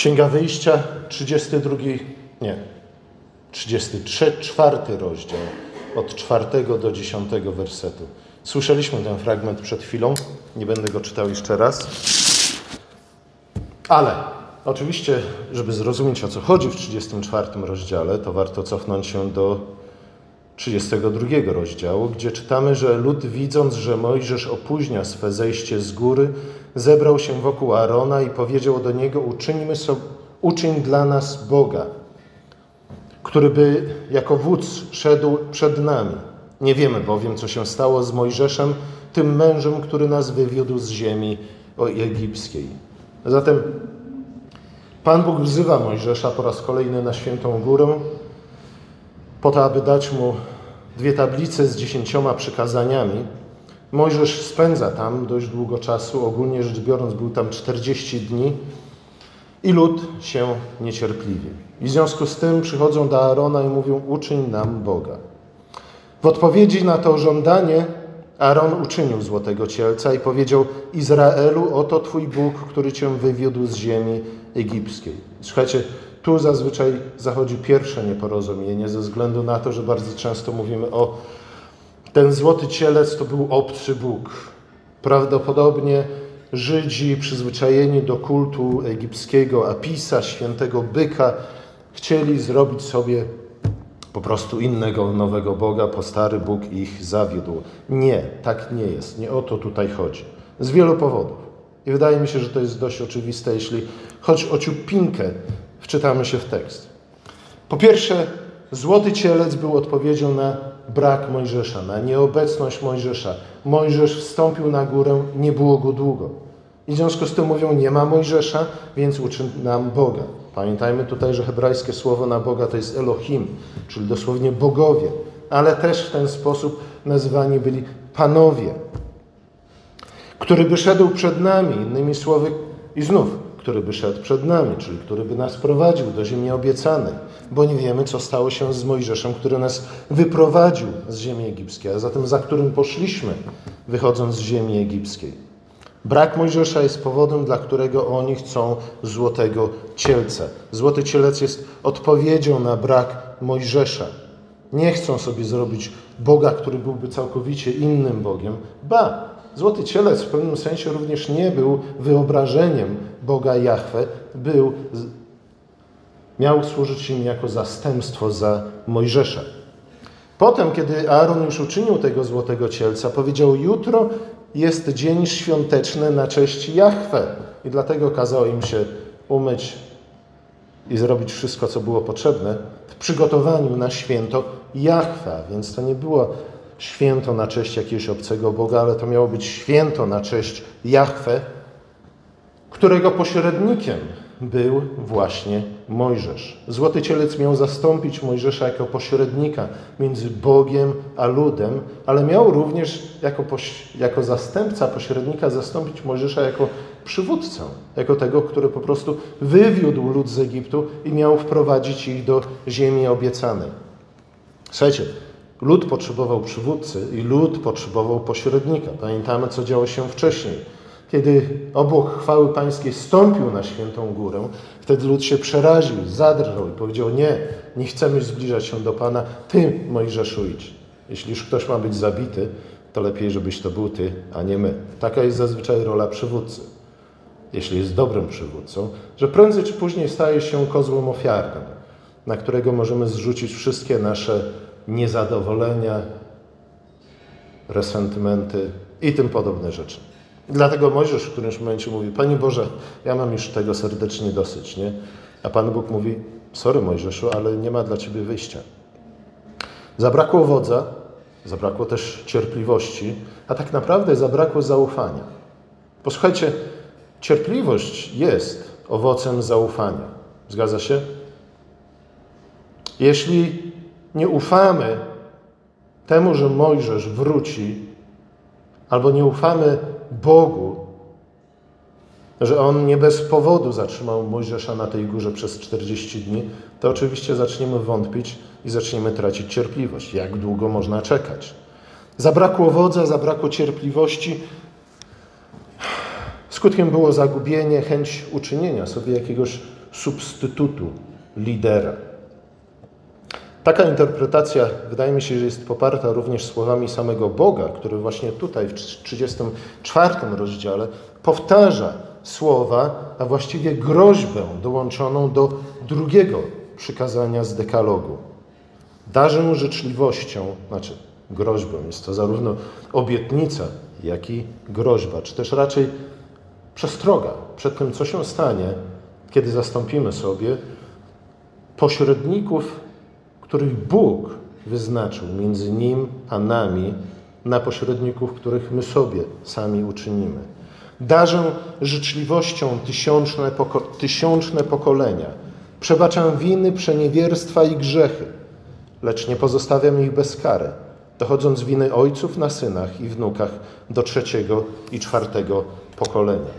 Księga Wyjścia, 32, nie, 33, czwarty rozdział, od czwartego do dziesiątego wersetu. Słyszeliśmy ten fragment przed chwilą, nie będę go czytał jeszcze raz. Ale oczywiście, żeby zrozumieć o co chodzi w 34 rozdziale, to warto cofnąć się do 32 rozdziału, gdzie czytamy, że lud widząc, że Mojżesz opóźnia swe zejście z góry, zebrał się wokół Arona i powiedział do niego: Uczyńmy sobie, uczyń dla nas Boga, który by jako wódz szedł przed nami. Nie wiemy bowiem, co się stało z Mojżeszem, tym mężem, który nas wywiódł z ziemi egipskiej. Zatem Pan Bóg wzywa Mojżesza po raz kolejny na świętą górę, po to, aby dać mu dwie tablice z dziesięcioma przykazaniami. Mojżesz spędza tam dość długo czasu, ogólnie rzecz biorąc był tam 40 dni i lud się niecierpliwi. I w związku z tym przychodzą do Aarona i mówią: Uczyń nam Boga. W odpowiedzi na to żądanie Aaron uczynił złotego cielca i powiedział: Izraelu, oto Twój Bóg, który Cię wywiódł z ziemi egipskiej. Słuchajcie, tu zazwyczaj zachodzi pierwsze nieporozumienie ze względu na to, że bardzo często mówimy o ten złoty cielec to był obcy Bóg. Prawdopodobnie Żydzi przyzwyczajeni do kultu egipskiego Apisa, świętego byka, chcieli zrobić sobie po prostu innego nowego Boga, po stary Bóg ich zawiódł. Nie, tak nie jest. Nie o to tutaj chodzi. Z wielu powodów. I wydaje mi się, że to jest dość oczywiste, jeśli choć o ciupinkę wczytamy się w tekst. Po pierwsze, złoty cielec był odpowiedzią na brak Mojżesza, na nieobecność Mojżesza. Mojżesz wstąpił na górę, nie było go długo. I w związku z tym mówią, nie ma Mojżesza, więc uczy nam Boga. Pamiętajmy tutaj, że hebrajskie słowo na Boga to jest Elohim, czyli dosłownie bogowie, ale też w ten sposób nazywani byli panowie, który by szedł przed nami, innymi słowy, i znów, który by szedł przed nami, czyli który by nas prowadził do ziemi obiecanej, bo nie wiemy, co stało się z Mojżeszem, który nas wyprowadził z ziemi egipskiej, a zatem za którym poszliśmy, wychodząc z ziemi egipskiej. Brak Mojżesza jest powodem, dla którego oni chcą złotego cielca. Złoty cielec jest odpowiedzią na brak Mojżesza. Nie chcą sobie zrobić Boga, który byłby całkowicie innym Bogiem. Ba, złoty cielec w pewnym sensie również nie był wyobrażeniem Boga Jahwe, był, miał służyć im jako zastępstwo za Mojżesza. Potem, kiedy Aaron już uczynił tego złotego cielca, powiedział: Jutro jest dzień świąteczny na cześć Jahwe. I dlatego kazał im się umyć i zrobić wszystko, co było potrzebne w przygotowaniu na święto Jahwe. Więc to nie było święto na cześć jakiegoś obcego Boga, ale to miało być święto na cześć Jahwe, którego pośrednikiem był właśnie Mojżesz. Złoty cielec miał zastąpić Mojżesza jako pośrednika między Bogiem a ludem, ale miał również jako, jako zastępca pośrednika zastąpić Mojżesza jako przywódcę, jako tego, który po prostu wywiódł lud z Egiptu i miał wprowadzić ich do ziemi obiecanej. Słuchajcie, lud potrzebował przywódcy i lud potrzebował pośrednika. Pamiętamy, co działo się wcześniej kiedy obok chwały pańskiej stąpił na świętą górę, wtedy lud się przeraził, zadrżał i powiedział: Nie, nie chcemy zbliżać się do Pana, Ty, Mojżeszu, idź. Jeśli już ktoś ma być zabity, to lepiej, żebyś to był Ty, a nie my. Taka jest zazwyczaj rola przywódcy, jeśli jest dobrym przywódcą, że prędzej czy później staje się kozłem ofiarnym, na którego możemy zrzucić wszystkie nasze niezadowolenia, resentymenty i tym podobne rzeczy. Dlatego Mojżesz w którymś momencie mówi, Panie Boże, ja mam już tego serdecznie dosyć, nie? A Pan Bóg mówi, sorry Mojżeszu, ale nie ma dla Ciebie wyjścia. Zabrakło wodza, zabrakło też cierpliwości, a tak naprawdę zabrakło zaufania. Posłuchajcie, cierpliwość jest owocem zaufania. Zgadza się? Jeśli nie ufamy temu, że Mojżesz wróci, albo nie ufamy Bogu, że On nie bez powodu zatrzymał Mojżesza na tej górze przez 40 dni, to oczywiście zaczniemy wątpić i zaczniemy tracić cierpliwość. Jak długo można czekać? Zabrakło wodza, zabrakło cierpliwości. Skutkiem było zagubienie, chęć uczynienia sobie jakiegoś substytutu lidera. Taka interpretacja wydaje mi się, że jest poparta również słowami samego Boga, który właśnie tutaj w 34 rozdziale powtarza słowa, a właściwie groźbę dołączoną do drugiego przykazania z dekalogu. Darzę życzliwością, znaczy groźbą, jest to zarówno obietnica, jak i groźba, czy też raczej przestroga przed tym, co się stanie, kiedy zastąpimy sobie pośredników, których Bóg wyznaczył między Nim a nami, na pośredników, których my sobie sami uczynimy. Darzę życzliwością tysiączne, poko tysiączne pokolenia. Przebaczam winy, przeniewierstwa i grzechy, lecz nie pozostawiam ich bez kary, dochodząc winy ojców na synach i wnukach do trzeciego i czwartego pokolenia.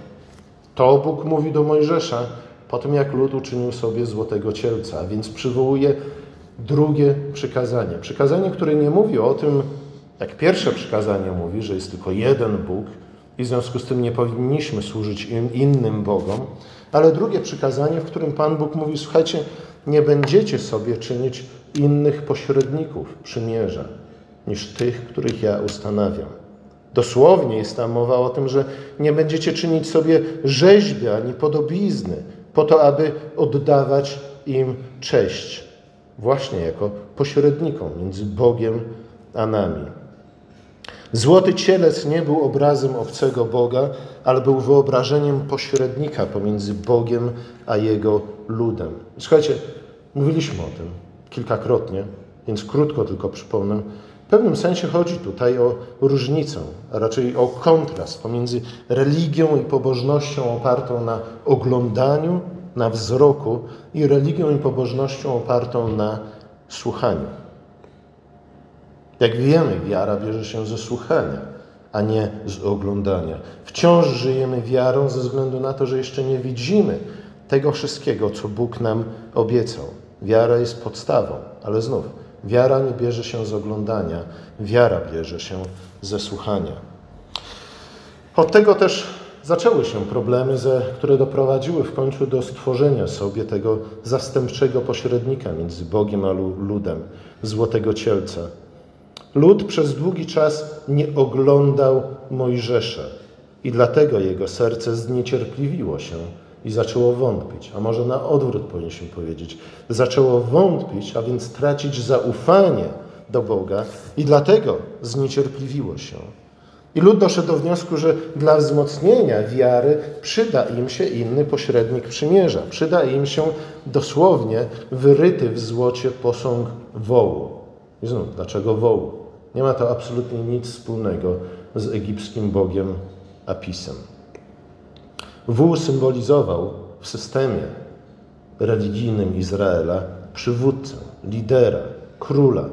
To Bóg mówi do Mojżesza po tym, jak lud uczynił sobie złotego cielca, a więc przywołuje drugie przykazanie. Przykazanie, które nie mówi o tym, jak pierwsze przykazanie mówi, że jest tylko jeden Bóg i w związku z tym nie powinniśmy służyć innym Bogom, ale drugie przykazanie, w którym Pan Bóg mówi: Słuchajcie, nie będziecie sobie czynić innych pośredników przymierza niż tych, których ja ustanawiam. Dosłownie jest tam mowa o tym, że nie będziecie czynić sobie rzeźby ani podobizny, po to, aby oddawać im cześć, właśnie jako pośrednikom między Bogiem a nami. Złoty cielec nie był obrazem obcego Boga, ale był wyobrażeniem pośrednika pomiędzy Bogiem a Jego ludem. Słuchajcie, mówiliśmy o tym kilkakrotnie, więc krótko tylko przypomnę. W pewnym sensie chodzi tutaj o różnicę, a raczej o kontrast pomiędzy religią i pobożnością opartą na oglądaniu, na wzroku i religią i pobożnością opartą na słuchaniu. Jak wiemy, wiara bierze się ze słuchania, a nie z oglądania. Wciąż żyjemy wiarą ze względu na to, że jeszcze nie widzimy tego wszystkiego, co Bóg nam obiecał. Wiara jest podstawą, ale znów, wiara nie bierze się z oglądania, wiara bierze się ze słuchania. Od tego też zaczęły się problemy, które doprowadziły w końcu do stworzenia sobie tego zastępczego pośrednika między Bogiem a ludem, złotego cielca. Lud przez długi czas nie oglądał Mojżesza i dlatego jego serce zniecierpliwiło się i zaczęło wątpić, a może na odwrót powinniśmy powiedzieć. Zaczęło wątpić, a więc tracić zaufanie do Boga i dlatego zniecierpliwiło się. I lud doszedł do wniosku, że dla wzmocnienia wiary przyda im się inny pośrednik przymierza. Przyda im się dosłownie wyryty w złocie posąg wołu. I znów, dlaczego wołu? Nie ma to absolutnie nic wspólnego z egipskim bogiem Apisem. Wół symbolizował w systemie religijnym Izraela przywódcę, lidera, króla.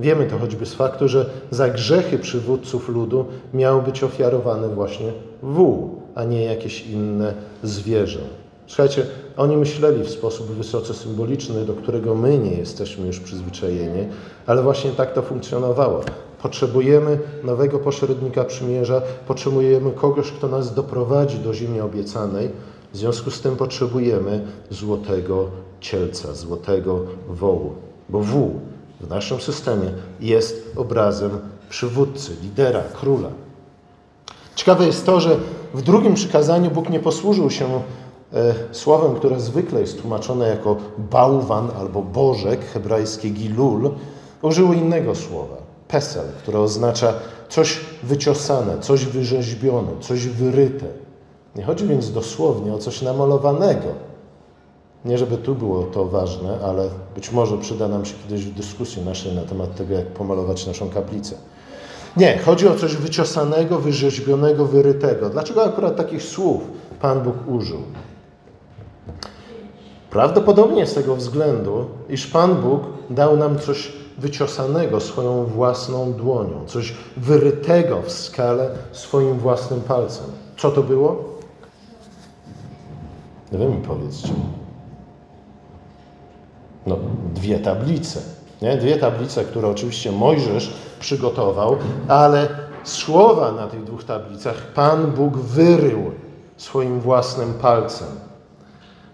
Wiemy to choćby z faktu, że za grzechy przywódców ludu miał być ofiarowany właśnie wół, a nie jakieś inne zwierzę. Słuchajcie, oni myśleli w sposób wysoce symboliczny, do którego my nie jesteśmy już przyzwyczajeni, ale właśnie tak to funkcjonowało. Potrzebujemy nowego pośrednika przymierza, potrzebujemy kogoś, kto nas doprowadzi do ziemi obiecanej. W związku z tym potrzebujemy złotego cielca, złotego wołu. Bo wół w naszym systemie jest obrazem przywódcy, lidera, króla. Ciekawe jest to, że w drugim przykazaniu Bóg nie posłużył się E, słowem, które zwykle jest tłumaczone jako bałwan albo bożek, hebrajskie gilul, użyło innego słowa, pesel, które oznacza coś wyciosane, coś wyrzeźbione, coś wyryte. Nie chodzi więc dosłownie o coś namalowanego. Nie, żeby tu było to ważne, ale być może przyda nam się kiedyś w dyskusji naszej na temat tego, jak pomalować naszą kaplicę. Nie, chodzi o coś wyciosanego, wyrzeźbionego, wyrytego. Dlaczego akurat takich słów Pan Bóg użył? Prawdopodobnie z tego względu, iż Pan Bóg dał nam coś wyciosanego swoją własną dłonią, coś wyrytego w skale swoim własnym palcem. Co to było? Wiem, mi powiedzcie. No, dwie tablice. Nie? Dwie tablice, które oczywiście Mojżesz przygotował, ale słowa na tych dwóch tablicach Pan Bóg wyrył swoim własnym palcem.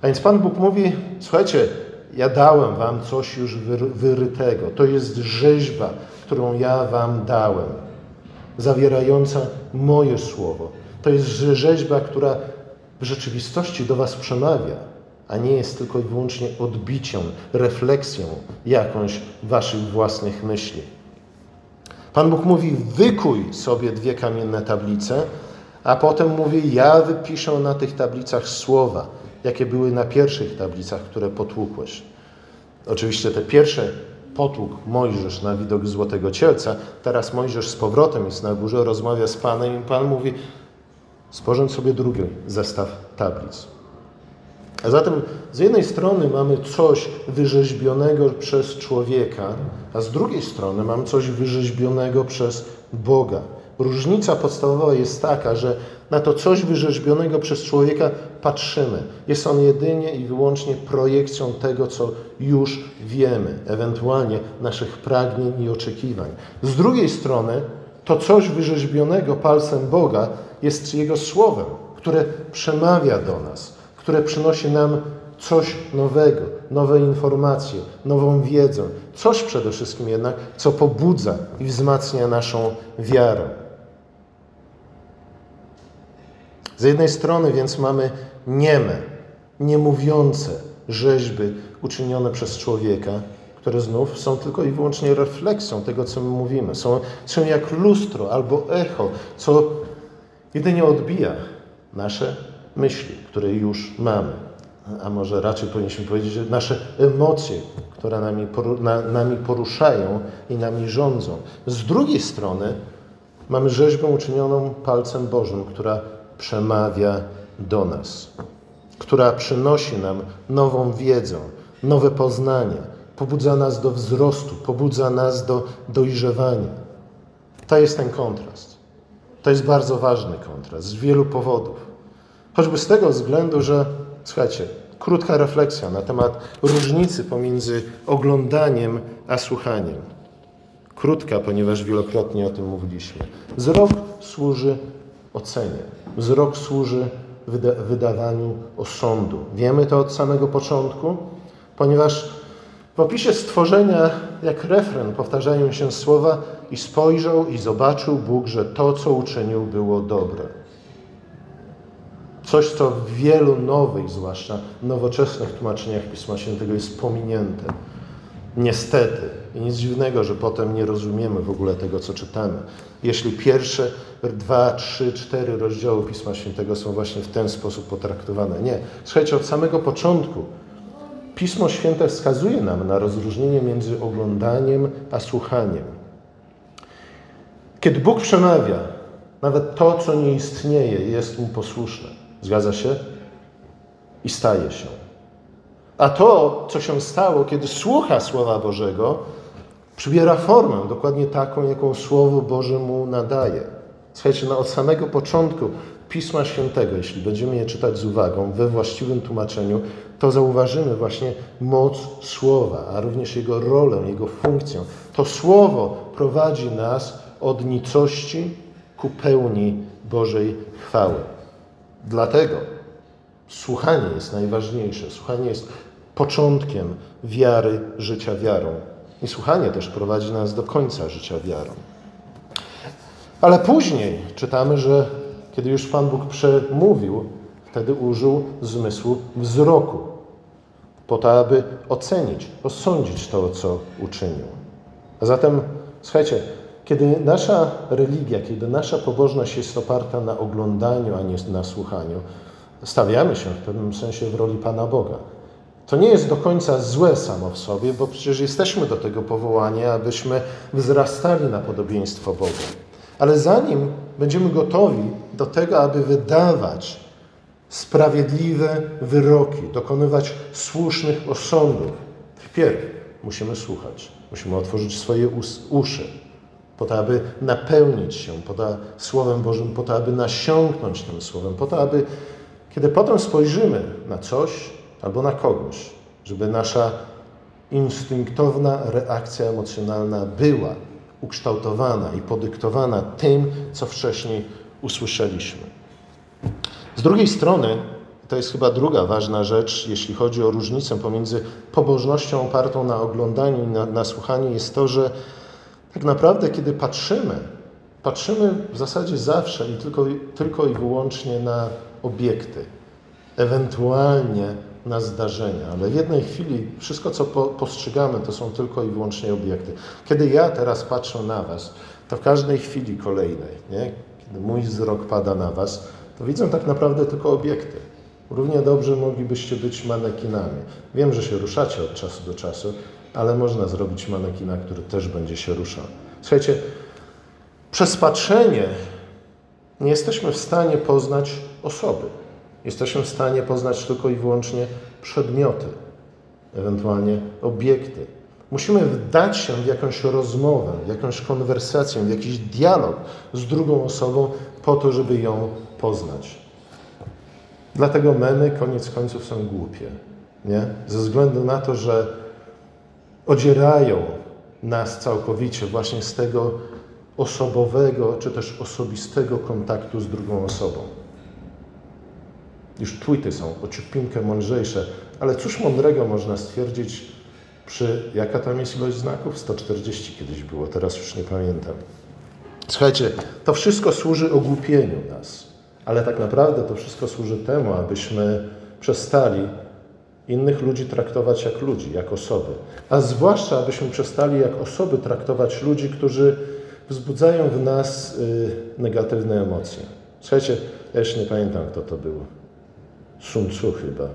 A więc Pan Bóg mówi: Słuchajcie, ja dałem wam coś już wyrytego. To jest rzeźba, którą ja wam dałem, zawierająca moje słowo. To jest rzeźba, która w rzeczywistości do was przemawia, a nie jest tylko i wyłącznie odbiciem, refleksją jakąś waszych własnych myśli. Pan Bóg mówi: wykuj sobie dwie kamienne tablice, a potem mówi: Ja wypiszę na tych tablicach słowa, jakie były na pierwszych tablicach, które potłukłeś. Oczywiście te pierwsze potłuk Mojżesz na widok złotego cielca. Teraz Mojżesz z powrotem jest na górze, rozmawia z Panem i Pan mówi: Sporządź sobie drugi zestaw tablic. A zatem z jednej strony mamy coś wyrzeźbionego przez człowieka, a z drugiej strony mamy coś wyrzeźbionego przez Boga. Różnica podstawowa jest taka, że na to coś wyrzeźbionego przez człowieka patrzymy. Jest on jedynie i wyłącznie projekcją tego, co już wiemy, ewentualnie naszych pragnień i oczekiwań. Z drugiej strony, to coś wyrzeźbionego palcem Boga jest Jego słowem, które przemawia do nas, które przynosi nam coś nowego, nowe informacje, nową wiedzę, coś przede wszystkim jednak, co pobudza i wzmacnia naszą wiarę. Z jednej strony więc mamy nieme, niemówiące rzeźby uczynione przez człowieka, które znów są tylko i wyłącznie refleksją tego, co my mówimy. Są, są jak lustro albo echo, co jedynie odbija nasze myśli, które już mamy. A może raczej powinniśmy powiedzieć, że nasze emocje, które nami, na, nami poruszają i nami rządzą. Z drugiej strony mamy rzeźbę uczynioną palcem Bożym, która przemawia do nas, która przynosi nam nową wiedzę, nowe poznanie, pobudza nas do wzrostu, pobudza nas do dojrzewania. To jest ten kontrast. To jest bardzo ważny kontrast z wielu powodów. Choćby z tego względu, że, słuchajcie, krótka refleksja na temat różnicy pomiędzy oglądaniem a słuchaniem. Krótka, ponieważ wielokrotnie o tym mówiliśmy. Wzrok służy ocenie. Wzrok służy wyda wydawaniu osądu. Wiemy to od samego początku, ponieważ w opisie stworzenia, jak refren, powtarzają się słowa i spojrzał i zobaczył Bóg, że to, co uczynił, było dobre. Coś, co w wielu nowych, zwłaszcza nowoczesnych tłumaczeniach Pisma Świętego jest pominięte. Niestety. I nic dziwnego, że potem nie rozumiemy w ogóle tego, co czytamy. Jeśli pierwsze dwa, trzy, cztery rozdziały Pisma Świętego są właśnie w ten sposób potraktowane. Nie. Słuchajcie, od samego początku Pismo Święte wskazuje nam na rozróżnienie między oglądaniem a słuchaniem. Kiedy Bóg przemawia, nawet to, co nie istnieje, jest mu posłuszne. Zgadza się? I staje się. A to, co się stało, kiedy słucha Słowa Bożego, przybiera formę dokładnie taką, jaką Słowo Boże mu nadaje. Słuchajcie, no od samego początku Pisma Świętego, jeśli będziemy je czytać z uwagą, we właściwym tłumaczeniu, to zauważymy właśnie moc Słowa, a również jego rolę, jego funkcję. To Słowo prowadzi nas od nicości ku pełni Bożej chwały. Dlatego słuchanie jest najważniejsze. Słuchanie jest początkiem wiary, życia wiarą. I słuchanie też prowadzi nas do końca życia wiarą. Ale później czytamy, że kiedy już Pan Bóg przemówił, wtedy użył zmysłu wzroku, po to, aby ocenić, osądzić to, co uczynił. A zatem, słuchajcie, kiedy nasza religia, kiedy nasza pobożność jest oparta na oglądaniu, a nie na słuchaniu, stawiamy się w pewnym sensie w roli Pana Boga. To nie jest do końca złe samo w sobie, bo przecież jesteśmy do tego powołani, abyśmy wzrastali na podobieństwo Boga. Ale zanim będziemy gotowi do tego, aby wydawać sprawiedliwe wyroki, dokonywać słusznych osądów, wpierw musimy słuchać, musimy otworzyć swoje uszy, po to, aby napełnić się po to, Słowem Bożym, po to, aby nasiąknąć tym Słowem, po to, aby kiedy potem spojrzymy na coś albo na kogoś, żeby nasza instynktowna reakcja emocjonalna była ukształtowana i podyktowana tym, co wcześniej usłyszeliśmy. Z drugiej strony, to jest chyba druga ważna rzecz, jeśli chodzi o różnicę pomiędzy pobożnością opartą na oglądaniu i na, na słuchaniu, jest to, że tak naprawdę, kiedy patrzymy, patrzymy w zasadzie zawsze i tylko, tylko i wyłącznie na obiekty, ewentualnie na zdarzenia, ale w jednej chwili wszystko, co po, postrzegamy, to są tylko i wyłącznie obiekty. Kiedy ja teraz patrzę na Was, to w każdej chwili kolejnej, nie? kiedy mój wzrok pada na Was, to widzę tak naprawdę tylko obiekty. Równie dobrze moglibyście być manekinami. Wiem, że się ruszacie od czasu do czasu, ale można zrobić manekina, który też będzie się ruszał. Słuchajcie, przez patrzenie nie jesteśmy w stanie poznać osoby. Jesteśmy w stanie poznać tylko i wyłącznie przedmioty, ewentualnie obiekty. Musimy wdać się w jakąś rozmowę, w jakąś konwersację, w jakiś dialog z drugą osobą po to, żeby ją poznać. Dlatego memy koniec końców są głupie. Nie? Ze względu na to, że odzierają nas całkowicie właśnie z tego osobowego czy też osobistego kontaktu z drugą osobą. Już tweety są o ciupinkę mądrzejsze, ale cóż mądrego można stwierdzić przy, jaka tam jest ilość znaków? 140 kiedyś było, teraz już nie pamiętam. Słuchajcie, to wszystko służy ogłupieniu nas, ale tak naprawdę to wszystko służy temu, abyśmy przestali innych ludzi traktować jak ludzi, jak osoby, a zwłaszcza abyśmy przestali jak osoby traktować ludzi, którzy wzbudzają w nas y, negatywne emocje. Słuchajcie, ja już nie pamiętam, kto to był. Sun Tzu chyba.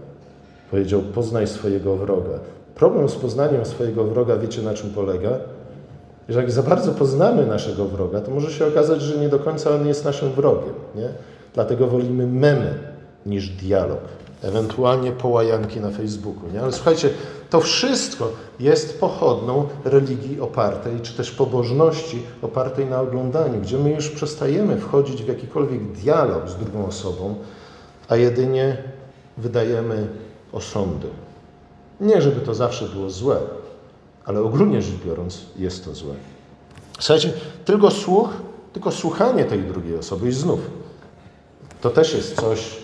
Powiedział, poznaj swojego wroga. Problem z poznaniem swojego wroga, wiecie na czym polega? Że jak za bardzo poznamy naszego wroga, to może się okazać, że nie do końca on jest naszym wrogiem. Nie? Dlatego wolimy memy niż dialog. Ewentualnie połajanki na Facebooku. Nie? Ale słuchajcie, to wszystko jest pochodną religii opartej, czy też pobożności opartej na oglądaniu, gdzie my już przestajemy wchodzić w jakikolwiek dialog z drugą osobą, a jedynie wydajemy osądy. Nie, żeby to zawsze było złe, ale ogólnie rzecz biorąc jest to złe. Słuchajcie, tylko słuch, tylko słuchanie tej drugiej osoby i znów to też jest coś,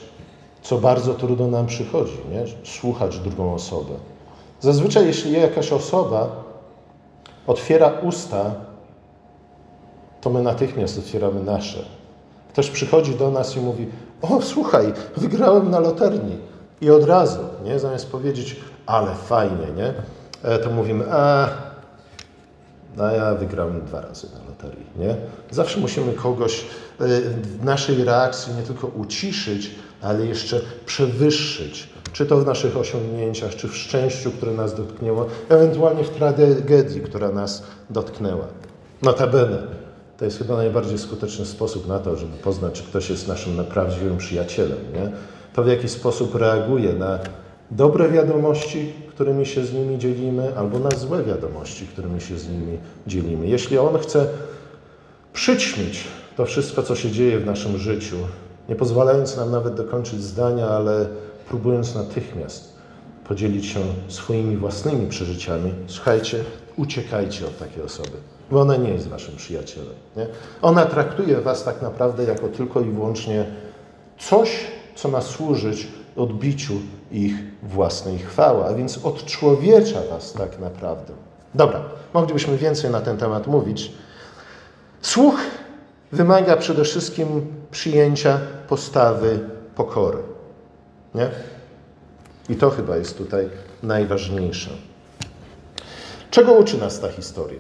co bardzo trudno nam przychodzi, nie? słuchać drugą osobę. Zazwyczaj, jeśli jakaś osoba otwiera usta, to my natychmiast otwieramy nasze. Ktoś przychodzi do nas i mówi: O, słuchaj, wygrałem na loterii. I od razu, nie? zamiast powiedzieć, ale fajnie, nie? E, to mówimy, a, no ja wygrałem dwa razy na loterii, nie? Zawsze musimy kogoś e, w naszej reakcji nie tylko uciszyć, ale jeszcze przewyższyć. Czy to w naszych osiągnięciach, czy w szczęściu, które nas dotknęło, ewentualnie w tragedii, która nas dotknęła. Notabene, to jest chyba najbardziej skuteczny sposób na to, żeby poznać, czy ktoś jest naszym prawdziwym przyjacielem. Nie? To w jaki sposób reaguje na dobre wiadomości, którymi się z nimi dzielimy, albo na złe wiadomości, którymi się z nimi dzielimy. Jeśli on chce przyćmić to wszystko, co się dzieje w naszym życiu, nie pozwalając nam nawet dokończyć zdania, ale próbując natychmiast podzielić się swoimi własnymi przeżyciami, słuchajcie, uciekajcie od takiej osoby, bo ona nie jest waszym przyjacielem. Nie? Ona traktuje was tak naprawdę jako tylko i wyłącznie coś, co ma służyć odbiciu ich własnej chwały, a więc odczłowiecza was tak naprawdę. Dobra, moglibyśmy więcej na ten temat mówić. Słuch wymaga przede wszystkim przyjęcia postawy pokory. Nie? I to chyba jest tutaj najważniejsze. Czego uczy nas ta historia?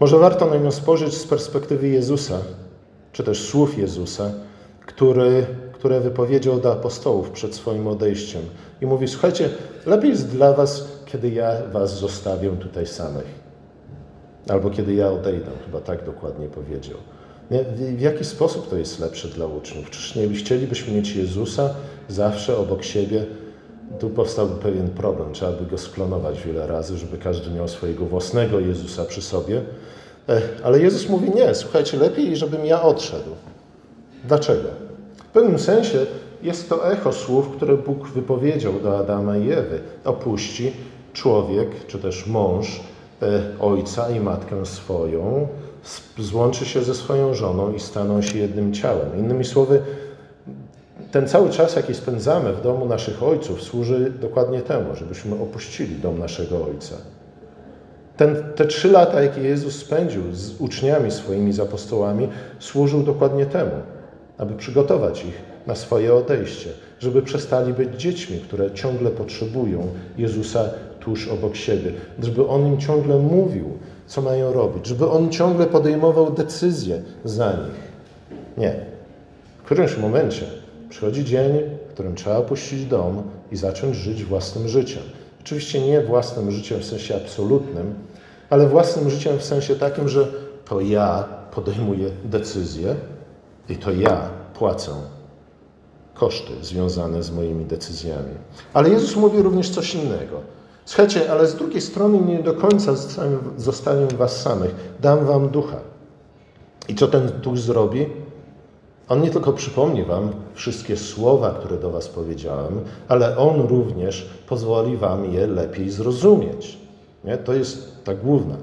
Może warto na nią spojrzeć z perspektywy Jezusa, czy też słów Jezusa, który, które wypowiedział do apostołów przed swoim odejściem. I mówi: Słuchajcie, lepiej jest dla Was, kiedy ja Was zostawię tutaj samych. Albo kiedy ja odejdę, chyba tak dokładnie powiedział. W jaki sposób to jest lepsze dla uczniów? Czyż nie chcielibyśmy mieć Jezusa zawsze obok siebie? Tu powstałby pewien problem. Trzeba by go sklonować wiele razy, żeby każdy miał swojego własnego Jezusa przy sobie. E, ale Jezus mówi: Nie, słuchajcie, lepiej, żebym ja odszedł. Dlaczego? W pewnym sensie jest to echo słów, które Bóg wypowiedział do Adama i Ewy. Opuści człowiek, czy też mąż, e, ojca i matkę swoją, złączy się ze swoją żoną i staną się jednym ciałem. Innymi słowy, ten cały czas, jaki spędzamy w domu naszych ojców, służy dokładnie temu, żebyśmy opuścili dom naszego ojca. Ten, te trzy lata, jakie Jezus spędził z uczniami swoimi, z apostołami, służył dokładnie temu, aby przygotować ich na swoje odejście, żeby przestali być dziećmi, które ciągle potrzebują Jezusa tuż obok siebie, żeby On im ciągle mówił, co mają robić, żeby On ciągle podejmował decyzje za nich. Nie. W którymś momencie przychodzi dzień, w którym trzeba opuścić dom i zacząć żyć własnym życiem. Oczywiście nie własnym życiem w sensie absolutnym, ale własnym życiem w sensie takim, że to ja podejmuję decyzje i to ja płacę koszty związane z moimi decyzjami. Ale Jezus mówi również coś innego. Słuchajcie, ale z drugiej strony nie do końca zostawię was samych. Dam wam ducha. I co ten duch zrobi? On nie tylko przypomni wam wszystkie słowa, które do was powiedziałem, ale on również pozwoli wam je lepiej zrozumieć. Nie? To jest ta główna,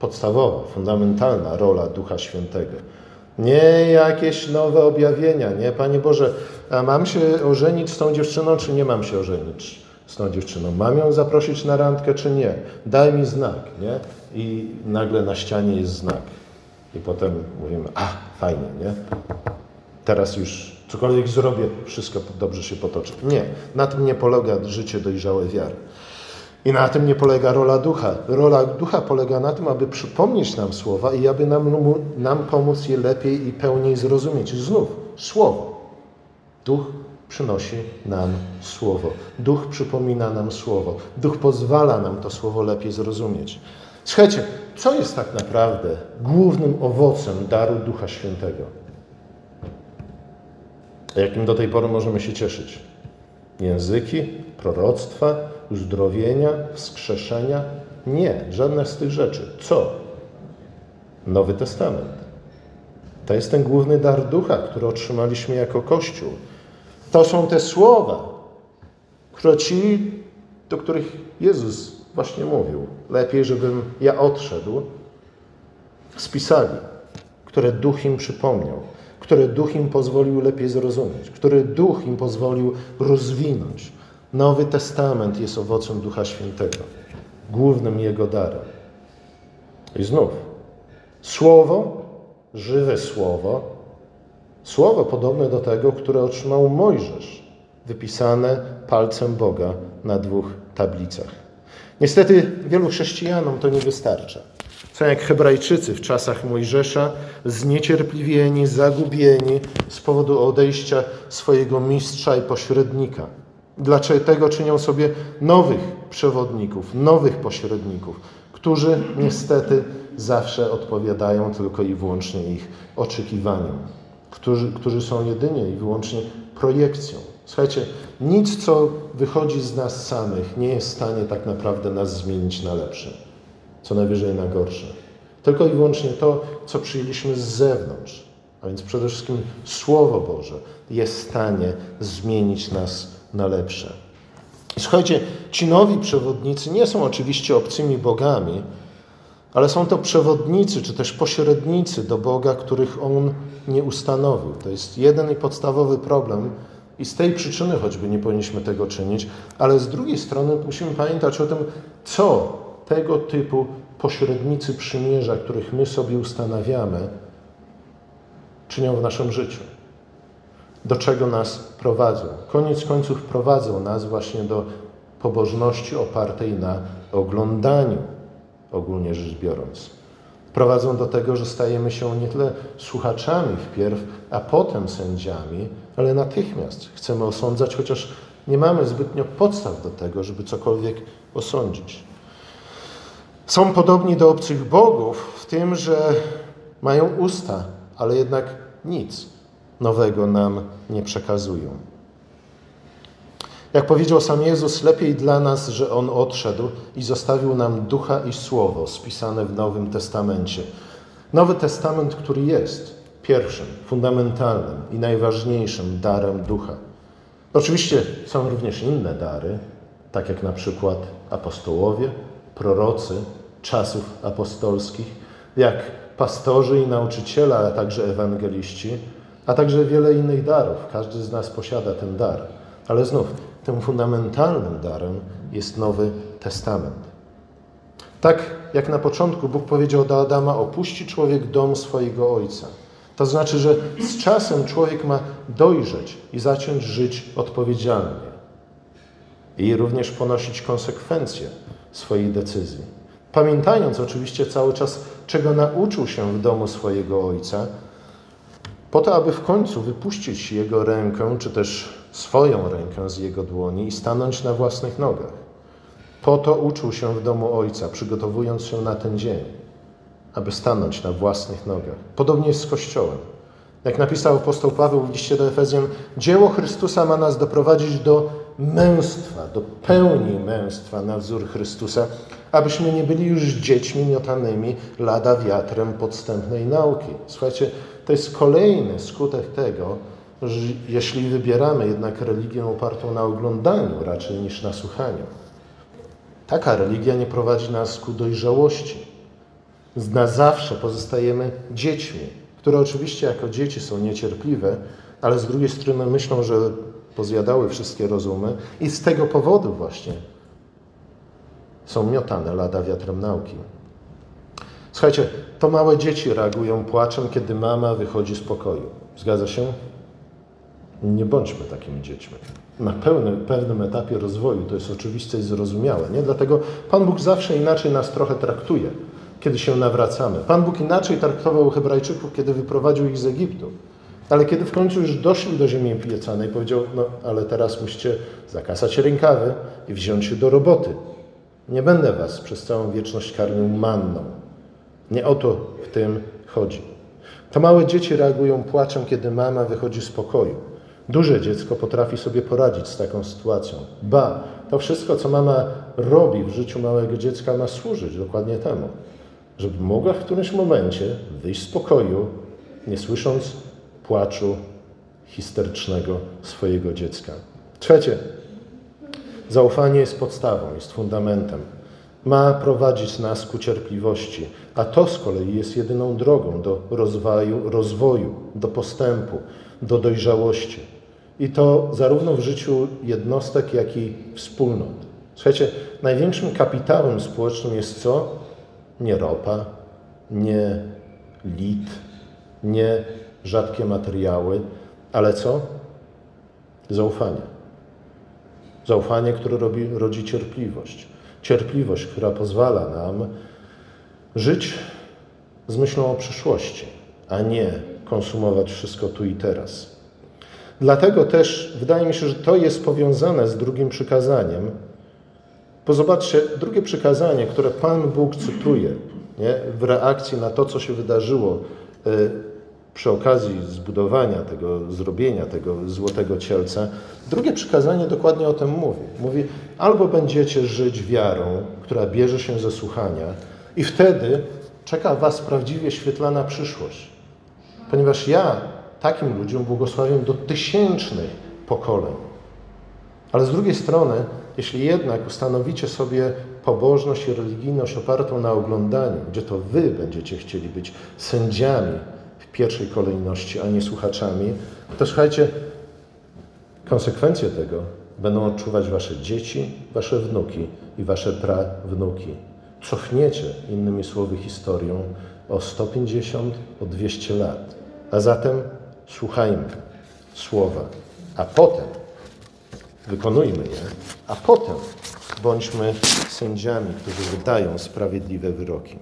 podstawowa, fundamentalna rola Ducha Świętego. Nie jakieś nowe objawienia, nie? Panie Boże, a mam się ożenić z tą dziewczyną, czy nie mam się ożenić z tą dziewczyną? Mam ją zaprosić na randkę, czy nie? Daj mi znak, nie? I nagle na ścianie jest znak. I potem mówimy, a, fajnie, nie? Teraz już cokolwiek zrobię, wszystko dobrze się potoczy. Nie, na tym nie polega życie dojrzałej wiary. I na tym nie polega rola ducha. Rola ducha polega na tym, aby przypomnieć nam słowa i aby nam, nam pomóc je lepiej i pełniej zrozumieć. Znów słowo. Duch przynosi nam słowo. Duch przypomina nam słowo. Duch pozwala nam to słowo lepiej zrozumieć. Słuchajcie, co jest tak naprawdę głównym owocem daru Ducha Świętego? Jakim do tej pory możemy się cieszyć? Języki, proroctwa, uzdrowienia, wskrzeszenia? Nie, żadne z tych rzeczy. Co? Nowy Testament. To jest ten główny dar ducha, który otrzymaliśmy jako Kościół. To są te słowa, które ci, do których Jezus właśnie mówił. Lepiej, żebym ja odszedł, spisali, które duch im przypomniał, które duch im pozwolił lepiej zrozumieć, które duch im pozwolił rozwinąć. Nowy Testament jest owocem Ducha Świętego, głównym Jego darem. I znów, Słowo, żywe Słowo, Słowo podobne do tego, które otrzymał Mojżesz, wypisane palcem Boga na dwóch tablicach. Niestety wielu chrześcijanom to nie wystarcza. Są jak Hebrajczycy w czasach Mojżesza, zniecierpliwieni, zagubieni z powodu odejścia swojego mistrza i pośrednika. Dlaczego czynią sobie nowych przewodników, nowych pośredników, którzy niestety zawsze odpowiadają tylko i wyłącznie ich oczekiwaniom, którzy, którzy są jedynie i wyłącznie projekcją. Słuchajcie, nic, co wychodzi z nas samych, nie jest w stanie tak naprawdę nas zmienić na lepsze, co najwyżej na gorsze. Tylko i wyłącznie to, co przyjęliśmy z zewnątrz, a więc przede wszystkim Słowo Boże, jest w stanie zmienić nas na lepsze. Słuchajcie, ci nowi przewodnicy nie są oczywiście obcymi bogami, ale są to przewodnicy, czy też pośrednicy do Boga, których On nie ustanowił. To jest jeden i podstawowy problem, i z tej przyczyny choćby nie powinniśmy tego czynić, ale z drugiej strony musimy pamiętać o tym, co tego typu pośrednicy przymierza, których my sobie ustanawiamy, czynią w naszym życiu do czego nas prowadzą. Koniec końców prowadzą nas właśnie do pobożności opartej na oglądaniu, ogólnie rzecz biorąc. Prowadzą do tego, że stajemy się nie tyle słuchaczami wpierw, a potem sędziami, ale natychmiast chcemy osądzać, chociaż nie mamy zbytnio podstaw do tego, żeby cokolwiek osądzić. Są podobni do obcych bogów w tym, że mają usta, ale jednak nic nowego nam nie przekazują. Jak powiedział sam Jezus, lepiej dla nas, że On odszedł i zostawił nam ducha i słowo spisane w Nowym Testamencie. Nowy Testament, który jest pierwszym, fundamentalnym i najważniejszym darem ducha. Oczywiście są również inne dary, tak jak na przykład apostołowie, prorocy czasów apostolskich, jak pastorzy i nauczyciele, a także ewangeliści, a także wiele innych darów. Każdy z nas posiada ten dar. Ale znów, tym fundamentalnym darem jest Nowy Testament. Tak jak na początku Bóg powiedział do Adama: Opuści człowiek dom swojego ojca. To znaczy, że z czasem człowiek ma dojrzeć i zacząć żyć odpowiedzialnie. I również ponosić konsekwencje swojej decyzji. Pamiętając oczywiście cały czas, czego nauczył się w domu swojego ojca, po to, aby w końcu wypuścić jego rękę, czy też swoją rękę z jego dłoni i stanąć na własnych nogach. Po to uczył się w domu ojca, przygotowując się na ten dzień, aby stanąć na własnych nogach. Podobnie jest z Kościołem. Jak napisał apostoł Paweł w liście do Efezjan, dzieło Chrystusa ma nas doprowadzić do męstwa, do pełni męstwa na wzór Chrystusa, abyśmy nie byli już dziećmi miotanymi lada wiatrem podstępnej nauki. Słuchajcie, to jest kolejny skutek tego, że jeśli wybieramy jednak religię opartą na oglądaniu raczej niż na słuchaniu, taka religia nie prowadzi nas ku dojrzałości. Na zawsze pozostajemy dziećmi, które oczywiście jako dzieci są niecierpliwe, ale z drugiej strony myślą, że pozjadały wszystkie rozumy i z tego powodu właśnie są miotane lada wiatrem nauki. Słuchajcie, to małe dzieci reagują płaczem, kiedy mama wychodzi z pokoju. Zgadza się? Nie bądźmy takimi dziećmi. Na pełnym, pewnym etapie rozwoju to jest oczywiste i zrozumiałe. Nie? Dlatego Pan Bóg zawsze inaczej nas trochę traktuje, kiedy się nawracamy. Pan Bóg inaczej traktował Hebrajczyków, kiedy wyprowadził ich z Egiptu. Ale kiedy w końcu już doszli do ziemi obiecanej, powiedział, no ale teraz musicie zakasać rękawy i wziąć się do roboty. Nie będę was przez całą wieczność karmił manną. Nie o to w tym chodzi. To małe dzieci reagują płaczem, kiedy mama wychodzi z pokoju. Duże dziecko potrafi sobie poradzić z taką sytuacją. Ba, to wszystko, co mama robi w życiu małego dziecka, ma służyć dokładnie temu, żeby mogła w którymś momencie wyjść z pokoju, nie słysząc płaczu histerycznego swojego dziecka. Trzecie, zaufanie jest podstawą, jest fundamentem. Ma prowadzić nas ku cierpliwości, a to z kolei jest jedyną drogą do rozwoju, rozwoju do postępu, do dojrzałości. I to zarówno w życiu jednostek, jak i wspólnot. Słuchajcie, największym kapitałem społecznym jest co? Nie ropa, nie lit, nie rzadkie materiały, ale co? Zaufanie. Zaufanie, które robi, rodzi cierpliwość. Cierpliwość, która pozwala nam żyć z myślą o przyszłości, a nie konsumować wszystko tu i teraz. Dlatego też wydaje mi się, że to jest powiązane z drugim przykazaniem. Bo zobaczcie, drugie przykazanie, które Pan Bóg cytuje nie, w reakcji na to, co się wydarzyło y, przy okazji zbudowania tego, zrobienia tego złotego cielca, drugie przykazanie dokładnie o tym mówi. Mówi, albo będziecie żyć wiarą, która bierze się ze słuchania, i wtedy czeka Was prawdziwie świetlana przyszłość. Ponieważ ja takim ludziom błogosławię do tysięcznych pokoleń. Ale z drugiej strony, jeśli jednak ustanowicie sobie pobożność i religijność opartą na oglądaniu, gdzie to Wy będziecie chcieli być sędziami pierwszej kolejności, a nie słuchaczami, to słuchajcie, konsekwencje tego będą odczuwać Wasze dzieci, Wasze wnuki i Wasze prawnuki. Cofniecie, innymi słowy, historią o 150, o 200 lat. A zatem słuchajmy słowa, a potem wykonujmy je, a potem bądźmy sędziami, którzy wydają sprawiedliwe wyroki.